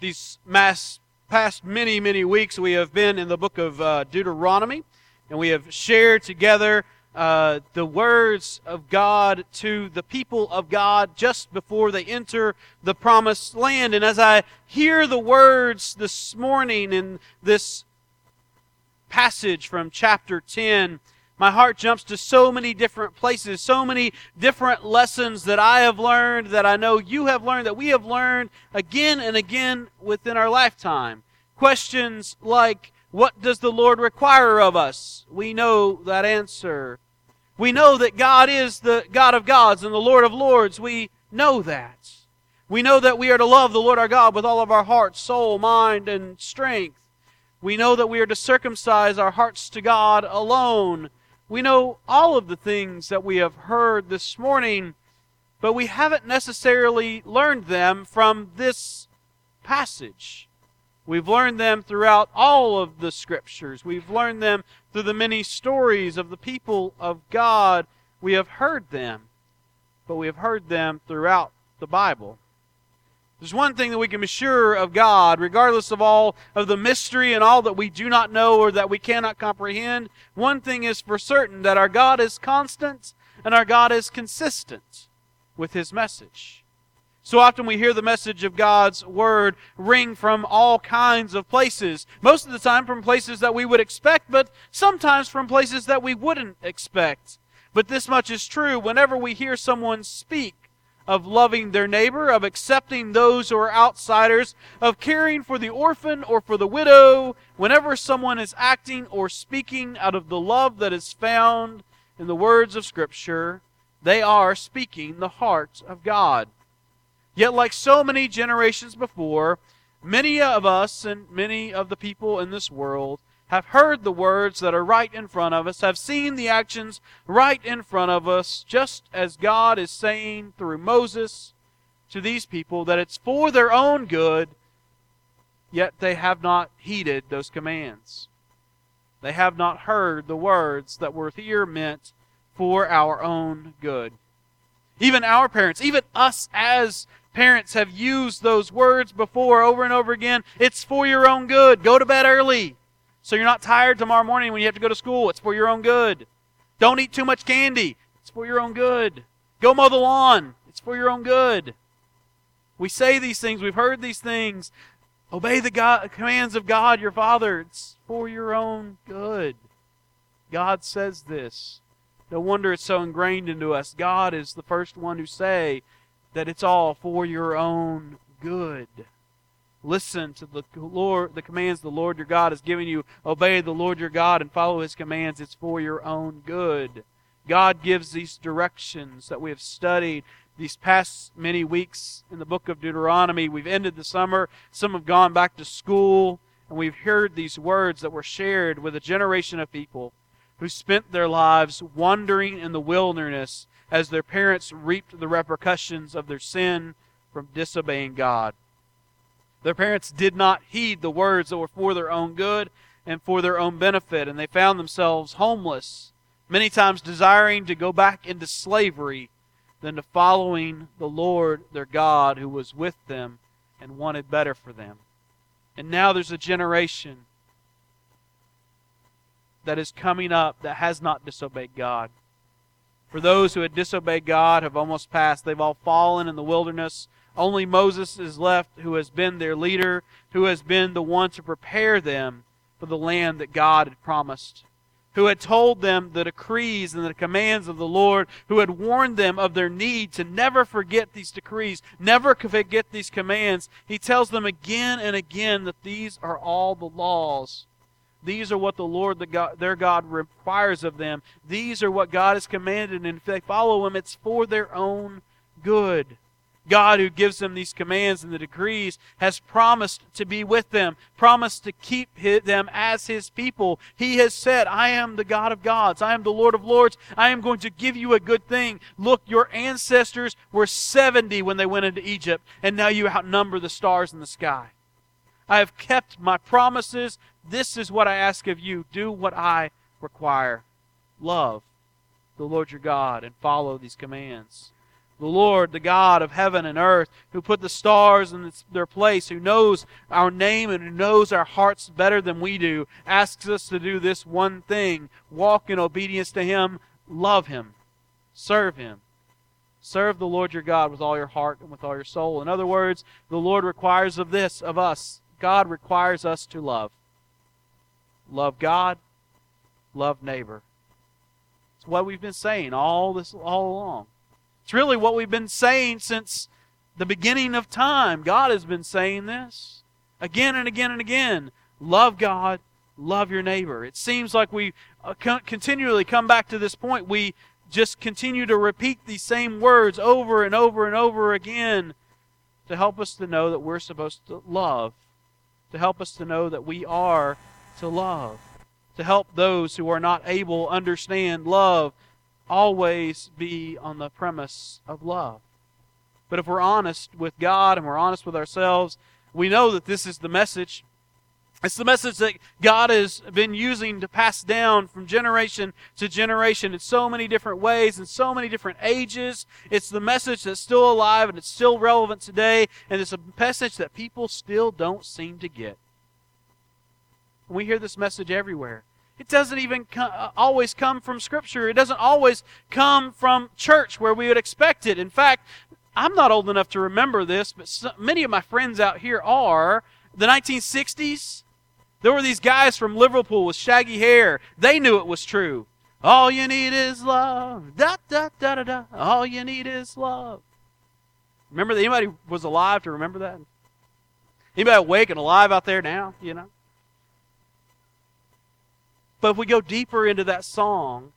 These mass, past many, many weeks, we have been in the book of uh, Deuteronomy, and we have shared together uh, the words of God to the people of God just before they enter the promised land. And as I hear the words this morning in this passage from chapter 10, my heart jumps to so many different places, so many different lessons that I have learned, that I know you have learned, that we have learned again and again within our lifetime. Questions like, what does the Lord require of us? We know that answer. We know that God is the God of gods and the Lord of lords. We know that. We know that we are to love the Lord our God with all of our heart, soul, mind, and strength. We know that we are to circumcise our hearts to God alone we know all of the things that we have heard this morning, but we haven't necessarily learned them from this passage. We've learned them throughout all of the scriptures. We've learned them through the many stories of the people of God. We have heard them, but we have heard them throughout the Bible. There's one thing that we can be sure of God, regardless of all of the mystery and all that we do not know or that we cannot comprehend. One thing is for certain that our God is constant and our God is consistent with His message. So often we hear the message of God's Word ring from all kinds of places. Most of the time from places that we would expect, but sometimes from places that we wouldn't expect. But this much is true. Whenever we hear someone speak, of loving their neighbor, of accepting those who are outsiders, of caring for the orphan or for the widow, whenever someone is acting or speaking out of the love that is found in the words of Scripture, they are speaking the heart of God. Yet, like so many generations before, many of us and many of the people in this world have heard the words that are right in front of us, have seen the actions right in front of us, just as God is saying through Moses to these people that it's for their own good, yet they have not heeded those commands. They have not heard the words that were here meant for our own good. Even our parents, even us as parents have used those words before over and over again. It's for your own good. Go to bed early. So you're not tired tomorrow morning when you have to go to school. It's for your own good. Don't eat too much candy. It's for your own good. Go mow the lawn. It's for your own good. We say these things. We've heard these things. Obey the God, commands of God, your Father. It's for your own good. God says this. No wonder it's so ingrained into us. God is the first one to say that it's all for your own good. Listen to the Lord, the commands the Lord your God has given you. Obey the Lord your God and follow his commands. It's for your own good. God gives these directions that we have studied these past many weeks in the book of Deuteronomy. We've ended the summer. Some have gone back to school, and we've heard these words that were shared with a generation of people who spent their lives wandering in the wilderness as their parents reaped the repercussions of their sin from disobeying God. Their parents did not heed the words that were for their own good and for their own benefit, and they found themselves homeless, many times desiring to go back into slavery than to following the Lord their God who was with them and wanted better for them. And now there's a generation that is coming up that has not disobeyed God. For those who had disobeyed God have almost passed. They've all fallen in the wilderness only Moses is left who has been their leader, who has been the one to prepare them for the land that God had promised, who had told them the decrees and the commands of the Lord, who had warned them of their need to never forget these decrees, never forget these commands. He tells them again and again that these are all the laws. These are what the Lord, the God, their God, requires of them. These are what God has commanded, and if they follow Him, it's for their own good. God, who gives them these commands and the decrees, has promised to be with them, promised to keep them as His people. He has said, I am the God of gods. I am the Lord of lords. I am going to give you a good thing. Look, your ancestors were 70 when they went into Egypt, and now you outnumber the stars in the sky. I have kept my promises. This is what I ask of you. Do what I require. Love the Lord your God and follow these commands. The Lord, the God of heaven and earth, who put the stars in their place, who knows our name and who knows our hearts better than we do, asks us to do this one thing walk in obedience to Him, love Him, serve Him. Serve the Lord your God with all your heart and with all your soul. In other words, the Lord requires of this of us. God requires us to love. Love God, love neighbor. It's what we've been saying all this all along. It's really what we've been saying since the beginning of time. God has been saying this again and again and again. Love God, love your neighbor. It seems like we uh, continually come back to this point. We just continue to repeat these same words over and over and over again to help us to know that we're supposed to love, to help us to know that we are to love, to help those who are not able understand love, always be on the premise of love. But if we're honest with God and we're honest with ourselves, we know that this is the message. It's the message that God has been using to pass down from generation to generation in so many different ways, in so many different ages. It's the message that's still alive and it's still relevant today, and it's a message that people still don't seem to get. We hear this message everywhere. It doesn't even uh, always come from Scripture. It doesn't always come from church where we would expect it. In fact, I'm not old enough to remember this, but so, many of my friends out here are. The 1960s, there were these guys from Liverpool with shaggy hair. They knew it was true. All you need is love. Da da da da da. All you need is love. Remember that anybody was alive to remember that? Anybody awake and alive out there now? You know. But if we go deeper into that song,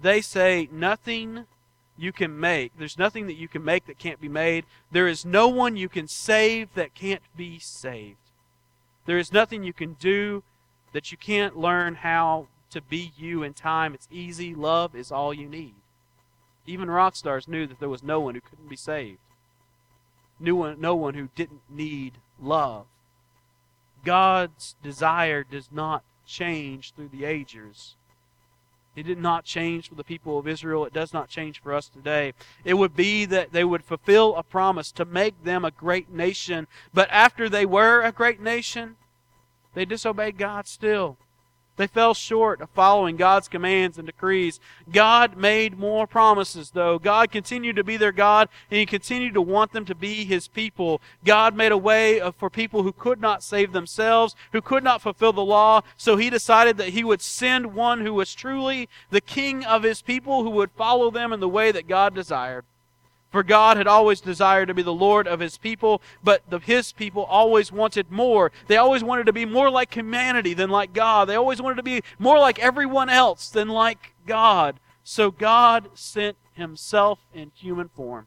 they say, Nothing you can make. There's nothing that you can make that can't be made. There is no one you can save that can't be saved. There is nothing you can do that you can't learn how to be you in time. It's easy. Love is all you need. Even rock stars knew that there was no one who couldn't be saved. No one, no one who didn't need love. God's desire does not change through the ages. It did not change for the people of Israel. It does not change for us today. It would be that they would fulfill a promise to make them a great nation. But after they were a great nation, they disobeyed God still. They fell short of following God's commands and decrees. God made more promises, though. God continued to be their God, and He continued to want them to be His people. God made a way for people who could not save themselves, who could not fulfill the law, so He decided that He would send one who was truly the King of His people, who would follow them in the way that God desired. For God had always desired to be the Lord of his people, but the, his people always wanted more. They always wanted to be more like humanity than like God. They always wanted to be more like everyone else than like God. So God sent himself in human form.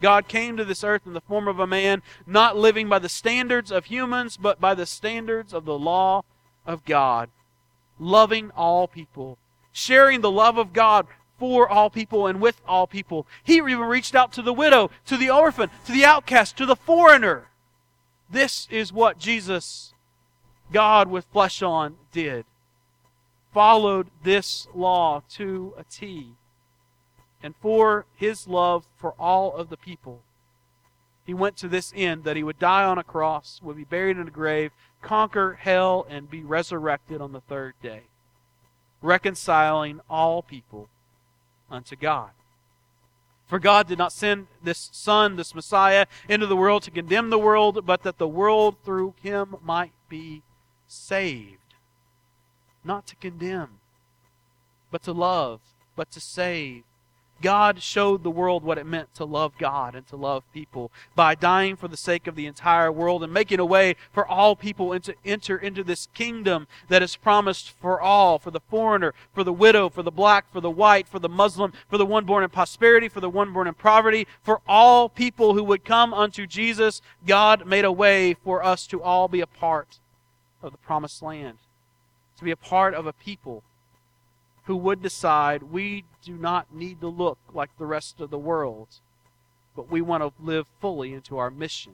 God came to this earth in the form of a man, not living by the standards of humans, but by the standards of the law of God, loving all people, sharing the love of God for all people and with all people. He even reached out to the widow, to the orphan, to the outcast, to the foreigner. This is what Jesus, God with flesh on, did. Followed this law to a T. And for his love for all of the people, he went to this end that he would die on a cross, would be buried in a grave, conquer hell, and be resurrected on the third day, reconciling all people unto God. For God did not send this Son, this Messiah, into the world to condemn the world, but that the world through him might be saved. Not to condemn, but to love, but to save, God showed the world what it meant to love God and to love people by dying for the sake of the entire world and making a way for all people to enter into this kingdom that is promised for all for the foreigner, for the widow, for the black, for the white, for the Muslim, for the one born in prosperity, for the one born in poverty, for all people who would come unto Jesus. God made a way for us to all be a part of the promised land, to be a part of a people who would decide we do not need to look like the rest of the world, but we want to live fully into our mission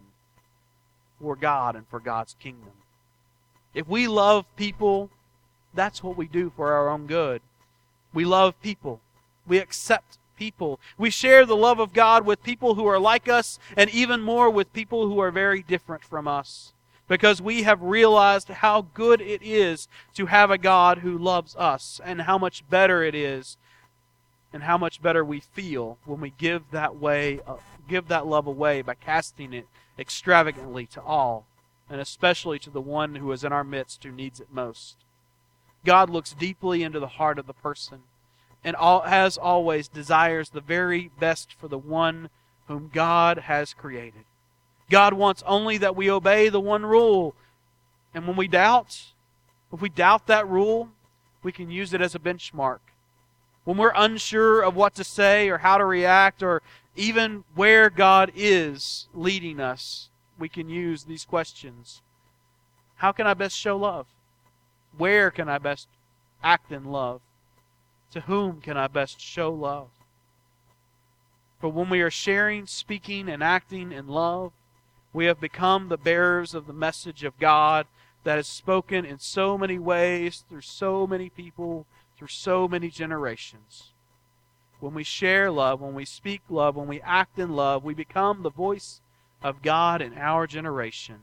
for God and for God's kingdom. If we love people, that's what we do for our own good. We love people. We accept people. We share the love of God with people who are like us, and even more with people who are very different from us. Because we have realized how good it is to have a God who loves us, and how much better it is, and how much better we feel when we give that way, uh, give that love away by casting it extravagantly to all, and especially to the one who is in our midst who needs it most. God looks deeply into the heart of the person and all, as always desires the very best for the one whom God has created. God wants only that we obey the one rule. And when we doubt, if we doubt that rule, we can use it as a benchmark. When we're unsure of what to say or how to react or even where God is leading us, we can use these questions. How can I best show love? Where can I best act in love? To whom can I best show love? For when we are sharing, speaking, and acting in love, we have become the bearers of the message of God that is spoken in so many ways, through so many people, through so many generations. When we share love, when we speak love, when we act in love, we become the voice of God in our generation,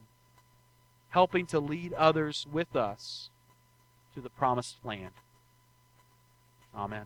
helping to lead others with us to the promised land. Amen.